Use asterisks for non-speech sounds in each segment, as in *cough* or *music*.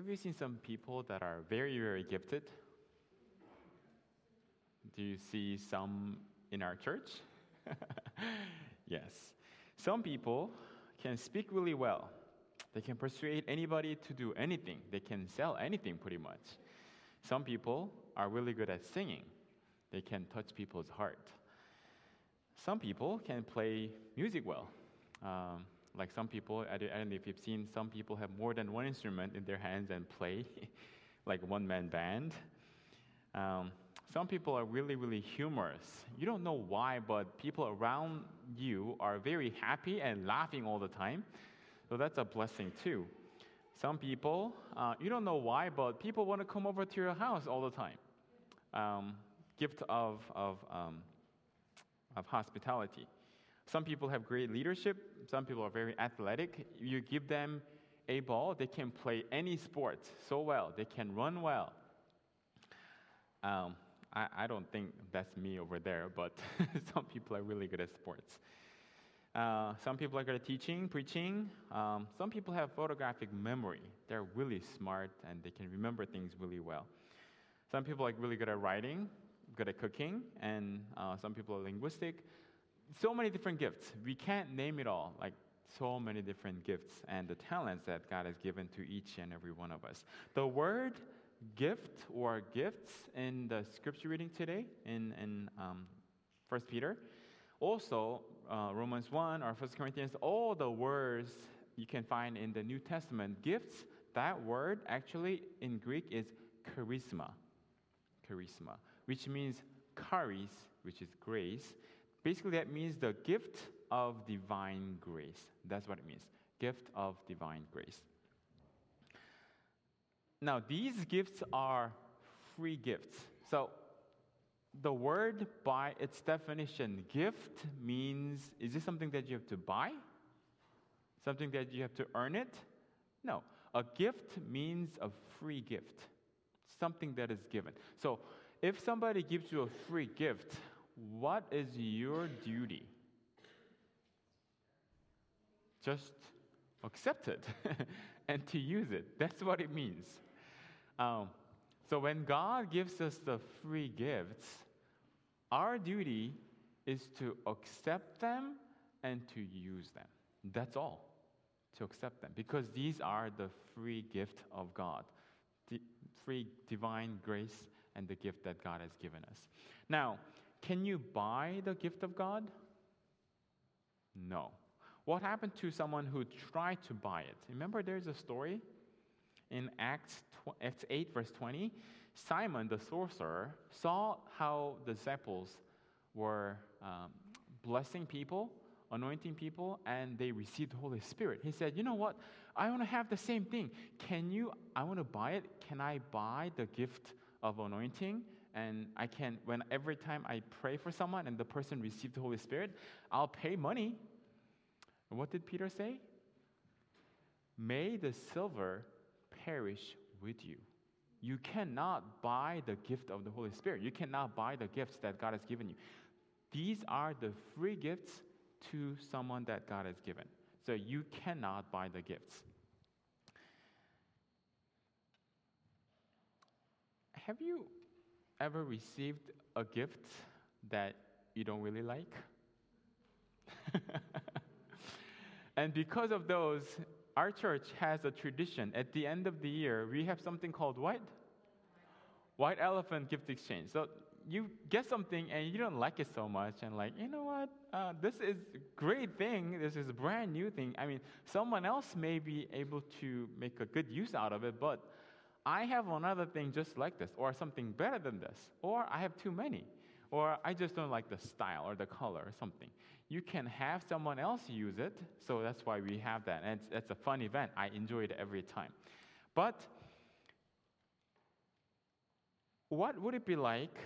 Have you seen some people that are very, very gifted? Do you see some in our church? *laughs* yes. Some people can speak really well. They can persuade anybody to do anything. They can sell anything pretty much. Some people are really good at singing. They can touch people's heart. Some people can play music well. Um, like some people, I don't know if you've seen, some people have more than one instrument in their hands and play, *laughs* like one man band. Um, some people are really, really humorous. You don't know why, but people around you are very happy and laughing all the time. So that's a blessing too. Some people, uh, you don't know why, but people want to come over to your house all the time. Um, gift of, of, um, of hospitality. Some people have great leadership. Some people are very athletic. You give them a ball, they can play any sport so well. They can run well. Um, I, I, don't think that's me over there, but *laughs* some people are really good at sports. Uh, some people are good at teaching, preaching. Um, some people have photographic memory. They're really smart and they can remember things really well. Some people are really good at writing, good at cooking, and uh, some people are linguistic. So many different gifts. We can't name it all. Like so many different gifts and the talents that God has given to each and every one of us. The word gift or gifts in the scripture reading today in, in um, 1 Peter also, uh, Romans 1 or 1 Corinthians, all the words you can find in the New Testament, gifts, that word actually in Greek is charisma. Charisma, which means charis, which is grace. Basically, that means the gift of divine grace. That's what it means. Gift of divine grace. Now, these gifts are free gifts. So, the word by its definition, gift means is this something that you have to buy? Something that you have to earn it? No. A gift means a free gift, something that is given. So if somebody gives you a free gift, what is your duty? Just accept it *laughs* and to use it. That's what it means. Um, so when God gives us the free gifts, our duty is to accept them and to use them. That's all. To accept them. Because these are the free gift of God, the free divine grace and the gift that God has given us. Now, can you buy the gift of God? No. What happened to someone who tried to buy it? Remember, there's a story in Acts, Acts 8, verse 20, Simon the sorcerer saw how the disciples were um, blessing people, anointing people, and they received the Holy Spirit. He said, You know what? I want to have the same thing. Can you? I want to buy it. Can I buy the gift of anointing? And I can, when every time I pray for someone and the person received the Holy Spirit, I'll pay money. And what did Peter say? May the silver perish with you. You cannot buy the gift of the Holy Spirit. You cannot buy the gifts that God has given you. These are the free gifts to someone that God has given. So you cannot buy the gifts. Have you ever received a gift that you don't really like? *laughs* and because of those, our church has a tradition. At the end of the year, we have something called what? White elephant gift exchange. So you get something and you don't like it so much, and like, you know what? Uh, this is a great thing. This is a brand new thing. I mean, someone else may be able to make a good use out of it, but I have another thing just like this, or something better than this, or I have too many, or I just don't like the style or the color or something you can have someone else use it. So that's why we have that. And it's, it's a fun event. I enjoy it every time. But what would it be like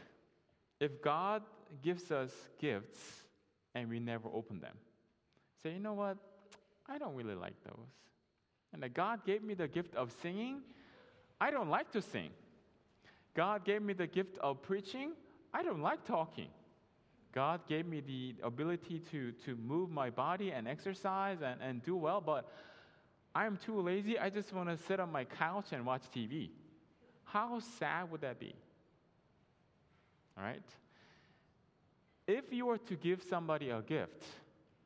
if God gives us gifts and we never open them? Say, you know what? I don't really like those. And God gave me the gift of singing. I don't like to sing. God gave me the gift of preaching. I don't like talking. God gave me the ability to, to move my body and exercise and, and do well, but I'm too lazy. I just want to sit on my couch and watch TV. How sad would that be? All right? If you were to give somebody a gift,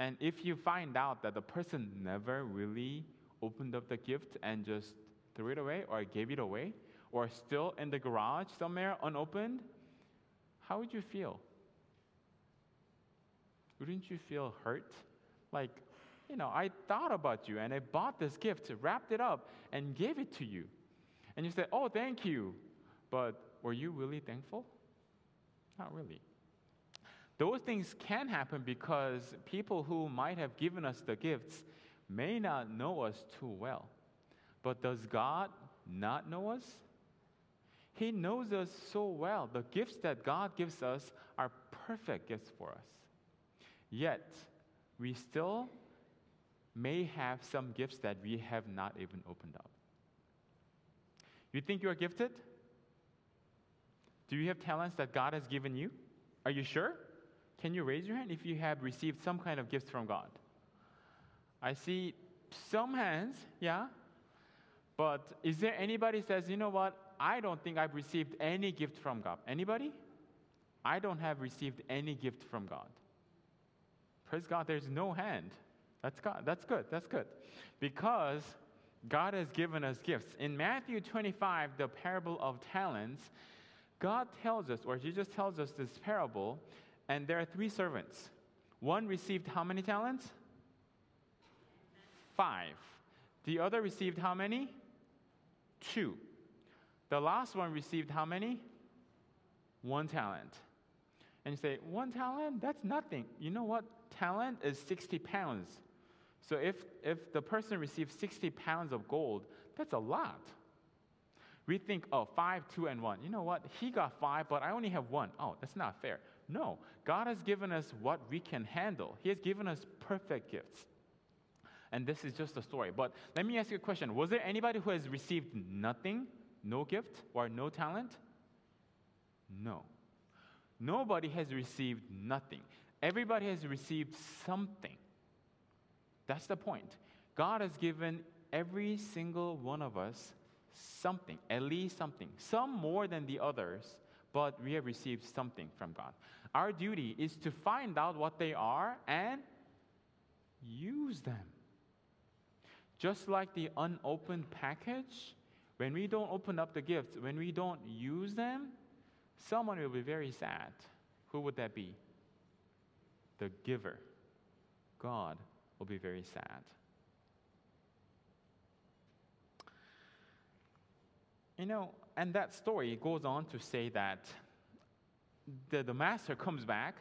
and if you find out that the person never really opened up the gift and just threw it away or I gave it away, or still in the garage somewhere unopened, how would you feel? Wouldn't you feel hurt? Like, you know, I thought about you and I bought this gift, wrapped it up, and gave it to you. And you say, oh, thank you. But were you really thankful? Not really. Those things can happen because people who might have given us the gifts may not know us too well. But does God not know us? He knows us so well. The gifts that God gives us are perfect gifts for us. Yet, we still may have some gifts that we have not even opened up. You think you are gifted? Do you have talents that God has given you? Are you sure? Can you raise your hand if you have received some kind of gifts from God? I see some hands, yeah. But is there anybody says, you know what? I don't think I've received any gift from God. Anybody? I don't have received any gift from God. Praise God, there's no hand. That's God. That's good. That's good. Because God has given us gifts. In Matthew 25, the parable of talents, God tells us, or Jesus tells us this parable, and there are three servants. One received how many talents? Five. The other received how many? Two. The last one received how many? One talent. And you say, one talent? That's nothing. You know what? Talent is 60 pounds. So if, if the person receives 60 pounds of gold, that's a lot. We think, oh, five, two, and one. You know what? He got five, but I only have one. Oh, that's not fair. No, God has given us what we can handle. He has given us perfect gifts. And this is just a story. But let me ask you a question Was there anybody who has received nothing, no gift, or no talent? No. Nobody has received nothing. Everybody has received something. That's the point. God has given every single one of us something, at least something, some more than the others, but we have received something from God. Our duty is to find out what they are and use them. Just like the unopened package, when we don't open up the gifts, when we don't use them, someone will be very sad. Who would that be? The giver. God will be very sad. You know, and that story goes on to say that the, the master comes back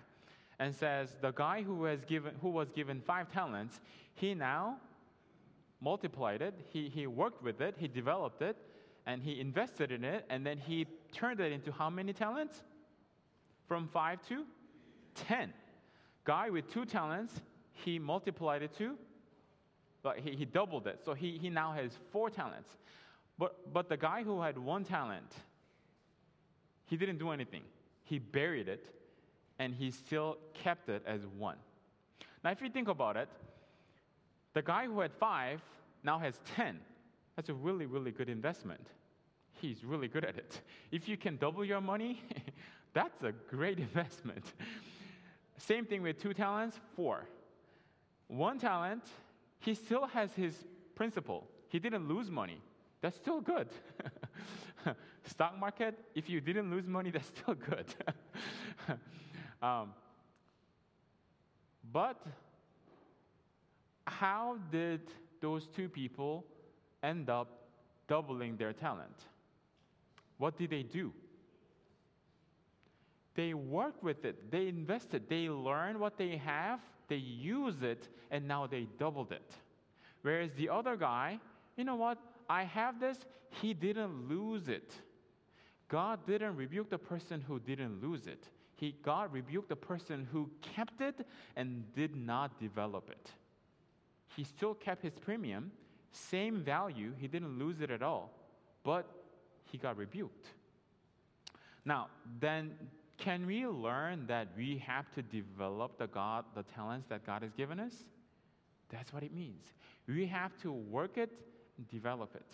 and says the guy who, has given, who was given five talents, he now multiplied it, he, he worked with it, he developed it, and he invested in it, and then he turned it into how many talents? From five to ten. Guy with two talents, he multiplied it to, but he, he doubled it. So he, he now has four talents. But, but the guy who had one talent, he didn't do anything. He buried it, and he still kept it as one. Now, if you think about it, the guy who had five now has 10. That's a really, really good investment. He's really good at it. If you can double your money, *laughs* that's a great *laughs* investment. Same thing with two talents, four. One talent, he still has his principal. He didn't lose money. That's still good. *laughs* Stock market, if you didn't lose money, that's still good. um, but how did those two people end up doubling their talent? What did they do? They worked with it, they invested, they learned what they have, they use it, and now they doubled it. Whereas the other guy, you know what? I have this, he didn't lose it. God didn't rebuke the person who didn't lose it. He, God rebuked the person who kept it and did not develop it he still kept his premium, same value, he didn't lose it at all, but he got rebuked. Now, then can we learn that we have to develop the God, the talents that God has given us? That's what it means. We have to work it, develop it.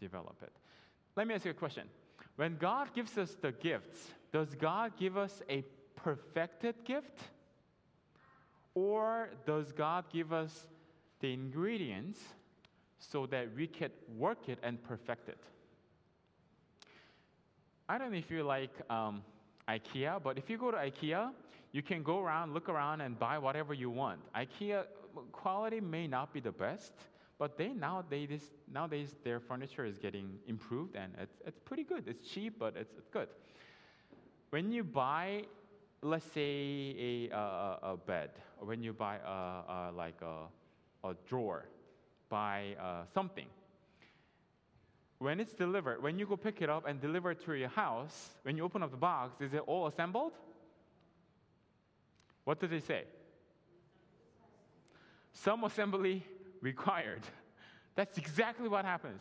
Develop it. Let me ask you a question. When God gives us the gifts, does God give us a perfected gift? Or does God give us the ingredients so that we can work it and perfect it? I don't know if you like um, IKEA, but if you go to IKEA, you can go around, look around, and buy whatever you want. IKEA quality may not be the best, but they nowadays nowadays their furniture is getting improved and it's, it's pretty good. It's cheap, but it's, it's good. When you buy, let's say a, a, a bed, when you buy a, a like a, a drawer, buy uh, something. When it's delivered, when you go pick it up and deliver it to your house, when you open up the box, is it all assembled? What does it say? Some assembly *laughs* required. *laughs* That's exactly what happens.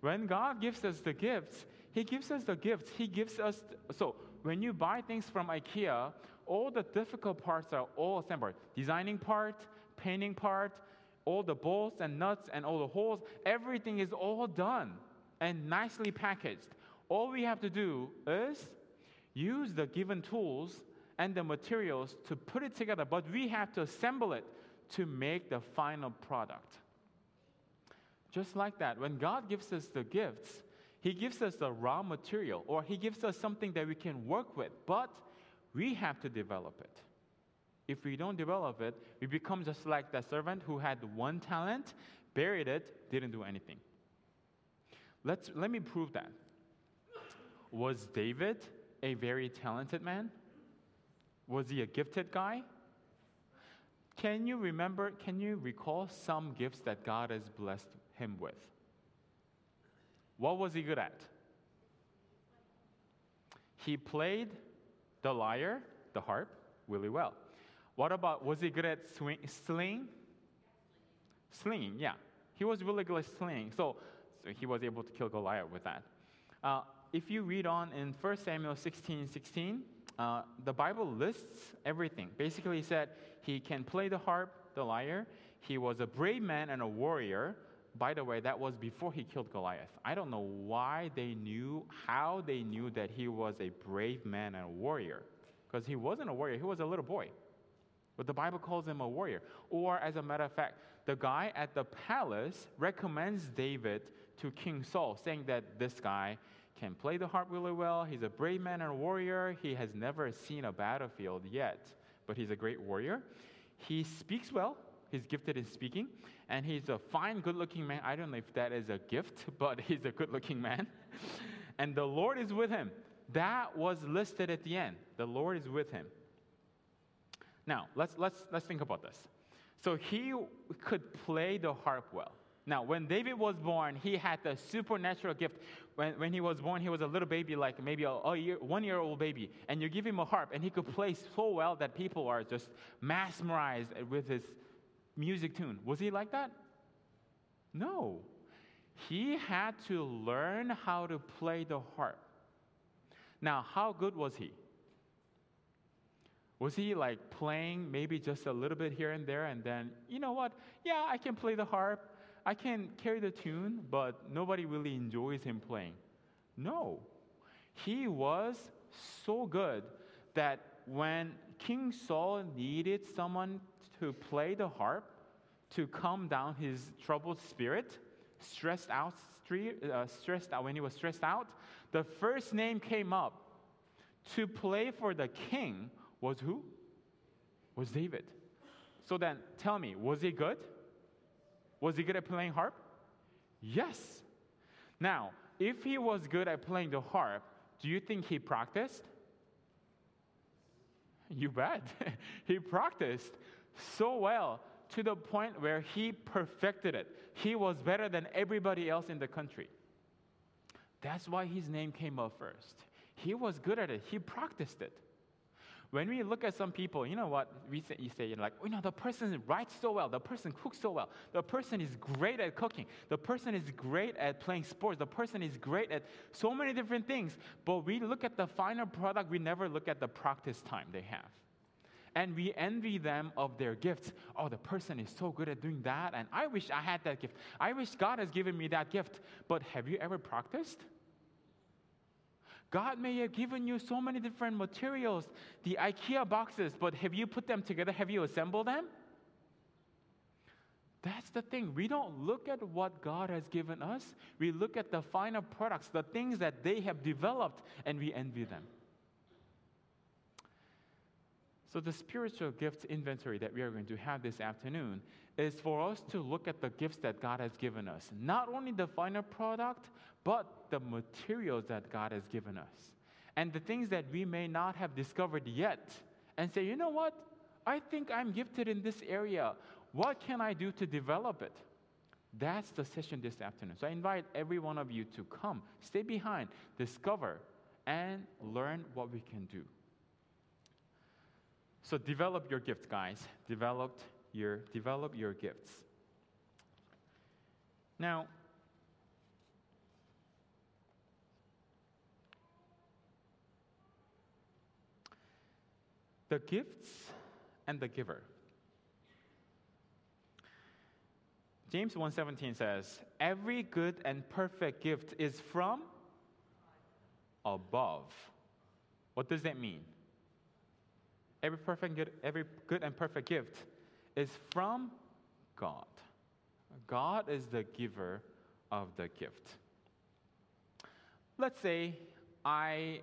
When God gives us the gifts, He gives us the gifts. He gives us, so when you buy things from IKEA, all the difficult parts are all assembled. Designing part, painting part, all the bolts and nuts and all the holes, everything is all done and nicely packaged. All we have to do is use the given tools and the materials to put it together, but we have to assemble it to make the final product. Just like that, when God gives us the gifts, He gives us the raw material or He gives us something that we can work with, but we have to develop it. If we don't develop it, we become just like that servant who had one talent, buried it, didn't do anything. Let's, let me prove that. Was David a very talented man? Was he a gifted guy? Can you remember, can you recall some gifts that God has blessed him with? What was he good at? He played the lyre, the harp, really well. What about, was he good at swing, sling? Slinging, yeah. He was really good at slinging. So, so he was able to kill Goliath with that. Uh, if you read on in 1 Samuel 16 16, uh, the Bible lists everything. Basically, he said he can play the harp, the lyre. He was a brave man and a warrior. By the way, that was before he killed Goliath. I don't know why they knew, how they knew that he was a brave man and a warrior. Because he wasn't a warrior, he was a little boy. But the Bible calls him a warrior. Or, as a matter of fact, the guy at the palace recommends David to King Saul, saying that this guy can play the harp really well. He's a brave man and a warrior. He has never seen a battlefield yet, but he's a great warrior. He speaks well. He's gifted in speaking, and he's a fine, good looking man. I don't know if that is a gift, *laughs* but he's a good looking man. *laughs* and the Lord is with him. That was listed at the end. The Lord is with him. Now, let's, let's, let's think about this. So he could play the harp well. Now, when David was born, he had the supernatural gift. When, when he was born, he was a little baby, like maybe a, a year, one year old baby. And you give him a harp, and he could play so well that people are just mesmerized with his music tune. Was he like that? No. He had to learn how to play the harp. Now, how good was he? Was he like playing maybe just a little bit here and there and then, you know what? Yeah, I can play the harp. I can carry the tune, but nobody really enjoys him playing. No. He was so good that when King Saul needed someone to play the harp to calm down his troubled spirit, stressed out, uh, stressed out when he was stressed out, the first name came up to play for the king was who? Was David. So then, tell me, was he good? Was he good at playing harp? Yes. Now, if he was good at playing the harp, do you think he practiced? You bet. *laughs* he practiced so well to the point where he perfected it. He was better than everybody else in the country. That's why his name came up first. He was good at it, he practiced it. When we look at some people, you know what we say, you say, you're like, you know, the person writes so well, the person cooks so well, the person is great at cooking, the person is great at playing sports, the person is great at so many different things. But we look at the final product, we never look at the practice time they have. And we envy them of their gifts. Oh, the person is so good at doing that, and I wish I had that gift. I wish God has given me that gift. But have you ever practiced? God may have given you so many different materials, the IKEA boxes, but have you put them together? Have you assembled them? That's the thing. We don't look at what God has given us. We look at the final products, the things that they have developed, and we envy them. So, the spiritual gifts inventory that we are going to have this afternoon is for us to look at the gifts that God has given us. Not only the final product, but the materials that God has given us. And the things that we may not have discovered yet. And say, you know what? I think I'm gifted in this area. What can I do to develop it? That's the session this afternoon. So I invite every one of you to come, stay behind, discover, and learn what we can do. So develop your gifts, guys. Develop your, develop your gifts. Now, the gifts and the giver. James 1:17 says, "Every good and perfect gift is from above." What does that mean? Every perfect good, every good and perfect gift is from God. God is the giver of the gift. Let's say I,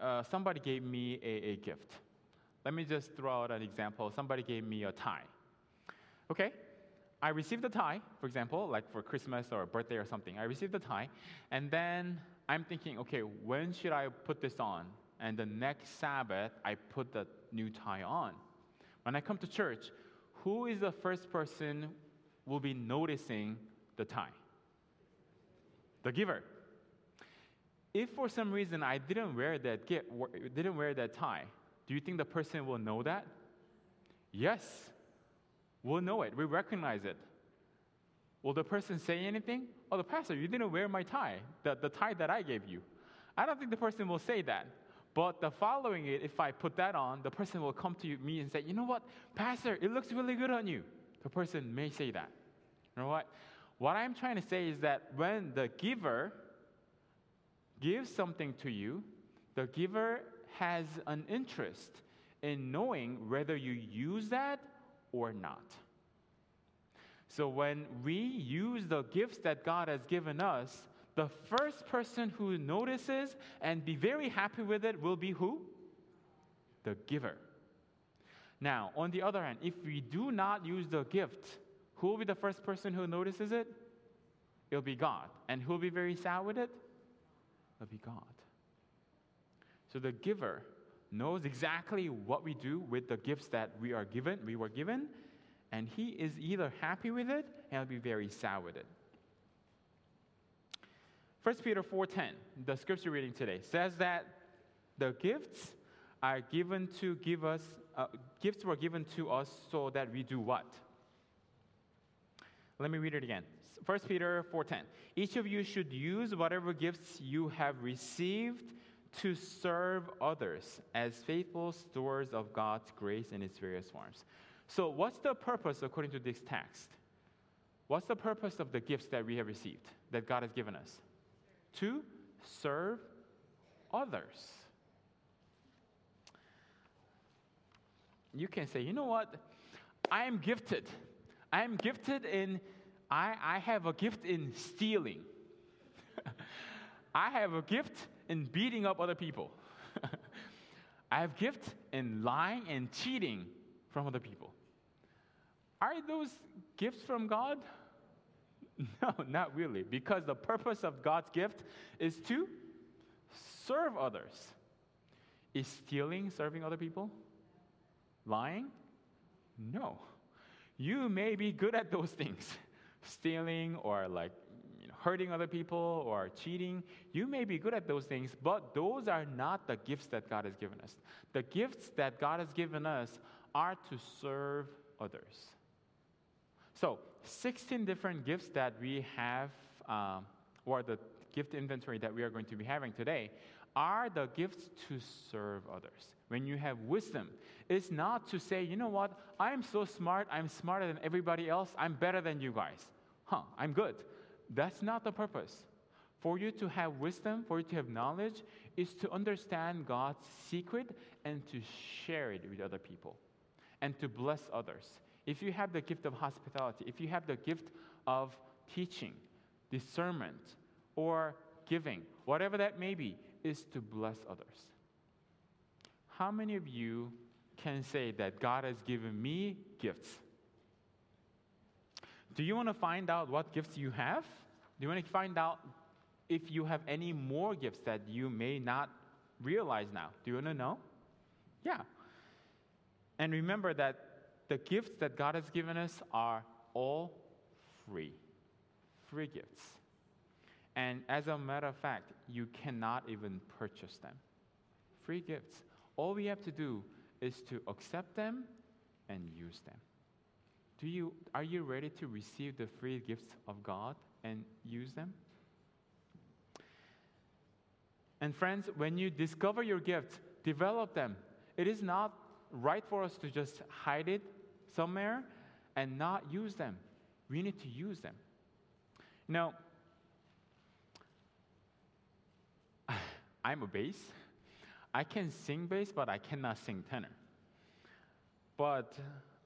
uh, somebody gave me a, a gift. Let me just throw out an example. Somebody gave me a tie. Okay? I received a tie, for example, like for Christmas or a birthday or something. I received a tie, and then I'm thinking, okay, when should I put this on? And the next Sabbath, I put the new tie on. When I come to church, who is the first person will be noticing the tie? The giver. If for some reason I didn't wear that gift, didn't wear that tie, do you think the person will know that? Yes, we'll know it. We recognize it. Will the person say anything? Oh, the pastor, you didn't wear my tie, the, the tie that I gave you. I don't think the person will say that. But the following it, if I put that on, the person will come to me and say, You know what, Pastor, it looks really good on you. The person may say that. You know what? What I'm trying to say is that when the giver gives something to you, the giver has an interest in knowing whether you use that or not. So when we use the gifts that God has given us, the first person who notices and be very happy with it will be who? The giver. Now, on the other hand, if we do not use the gift, who will be the first person who notices it? It'll be God. And who will be very sad with it? It'll be God. So the giver knows exactly what we do with the gifts that we are given, we were given, and he is either happy with it and will be very sad with it. 1 Peter 4:10, the scripture reading today, says that the gifts are given to give us uh, gifts were given to us so that we do what? Let me read it again. 1 Peter 4:10. Each of you should use whatever gifts you have received to serve others as faithful stewards of God's grace in its various forms. So, what's the purpose according to this text? What's the purpose of the gifts that we have received that God has given us? To serve others. You can say, you know what? I am gifted. I am gifted in, I, I have a gift in stealing. *laughs* I have a gift in beating up other people. *laughs* I have gift in lying and cheating from other people. Are those gifts from God? *laughs* No, not really. Because the purpose of God's gift is to serve others. Is stealing serving other people? Lying? No. You may be good at those things *laughs* stealing or like you know, hurting other people or cheating. You may be good at those things, but those are not the gifts that God has given us. The gifts that God has given us are to serve others. So, 16 different gifts that we have, um, or the gift inventory that we are going to be having today are the gifts to serve others. When you have wisdom, it's not to say, you know what, I'm so smart, I'm smarter than everybody else, I'm better than you guys. Huh, I'm good. That's not the purpose. For you to have wisdom, for you to have knowledge, is to understand God's secret and to share it with other people and to bless others. If you have the gift of hospitality, if you have the gift of teaching, discernment, or giving, whatever that may be, is to bless others. How many of you can say that God has given me gifts? Do you want to find out what gifts you have? Do you want to find out if you have any more gifts that you may not realize now? Do you want to know? Yeah. And remember that the gifts that God has given us are all free. Free gifts. And as a matter of fact, you cannot even purchase them. Free gifts. All we have to do is to accept them and use them. Do you, are you ready to receive the free gifts of God and use them? And friends, when you discover your gifts, develop them. It is not right for us to just hide it somewhere and not use them. We need to use them. Now, *sighs* I'm a bass. I can sing bass, but I cannot sing tenor. But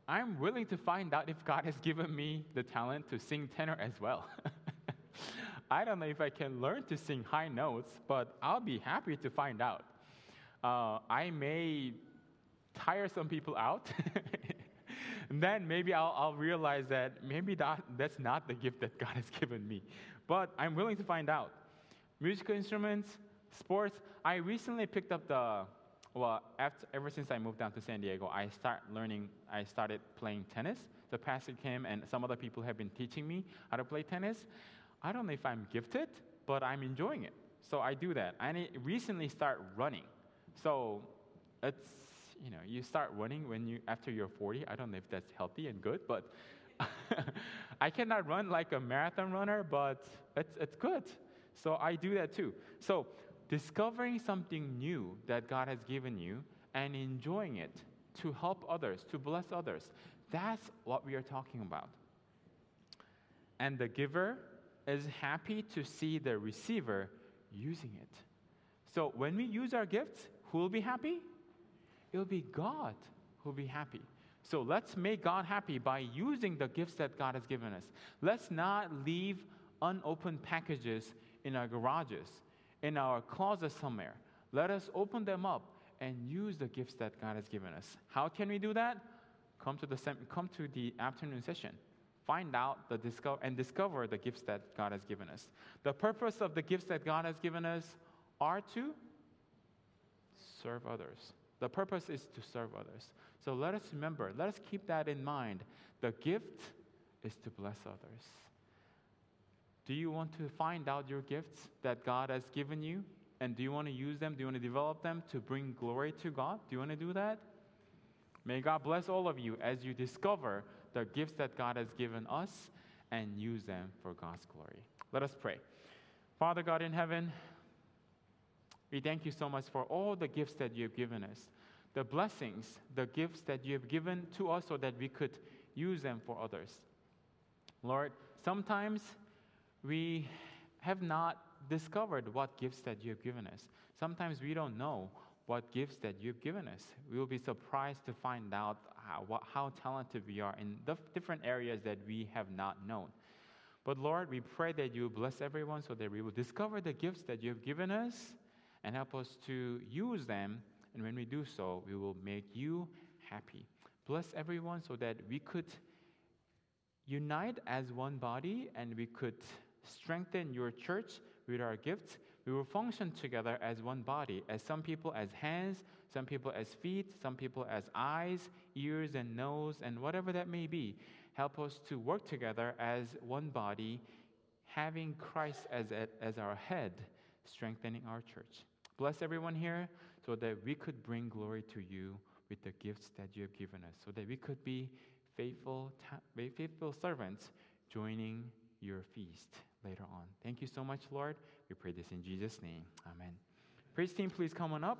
I'm willing to find out if God has given me the talent to sing tenor as well. *laughs* I don't know if I can learn to sing high notes, but I'll be happy to find out. Uh, I may tire some people out. *laughs* and then maybe I'll, I'll realize that maybe that, that's not the gift that God has *laughs* given me. But I'm willing to find out. Musical instruments, sports. I recently picked up the, well, after, ever since I moved down to San Diego, I start learning, I started playing tennis. The pastor came and some other people have been teaching me how to play tennis. I don't know if I'm gifted, but I'm enjoying it. So I do that. I recently start running. So it's you know, you start running when you after you're 40. I don't know if that's healthy and good, but *laughs* I cannot run like a marathon runner, but it's it's good. So I do that too. So discovering something new that God has given you and enjoying it to help others, to bless others. That's what we are talking about. And the giver is happy to see the receiver using it. So when we use our gifts, who will be happy? It'll be God who'll be happy. So let's make God happy by using the gifts that God has given us. Let's not leave unopened packages in our garages, in our closet somewhere. Let us open them up and use the gifts that God has given us. How can we do that? Come to the come to the afternoon session. Find out the discover and discover the gifts that God has given us. The purpose of the gifts that God has given us are to serve others. The purpose is to serve others. So let us remember, let us keep that in mind. The gift is to bless others. Do you want to find out your gifts that God has given you? And do you want to use them? Do you want to develop them to bring glory to God? Do you want to do that? May God bless all of you as you discover the gifts that God has given us and use them for God's glory. Let us pray. Father God in heaven, we thank you so much for all the gifts that you have given us, the blessings, the gifts that you have given to us so that we could use them for others. Lord, sometimes we have not discovered what gifts that you have given us. Sometimes we don't know what gifts that you've given us. We will be surprised to find out how, what, how talented we are in the different areas that we have not known. But Lord, we pray that you bless everyone so that we will discover the gifts that you have given us and help us to use them. And when we do so, we will make you happy. Bless everyone so that we could unite as one body and we could strengthen your church with our gifts. We will function together as one body, as some people as hands, some people as feet, some people as eyes, ears, and nose, and whatever that may be. Help us to work together as one body, having Christ as, as our head, strengthening our church. Bless everyone here so that we could bring glory to you with the gifts that you have given us, so that we could be faithful, faithful servants joining your feast. later on. Thank you so much, Lord. We pray this in Jesus' name. Amen. Praise team, please come on up.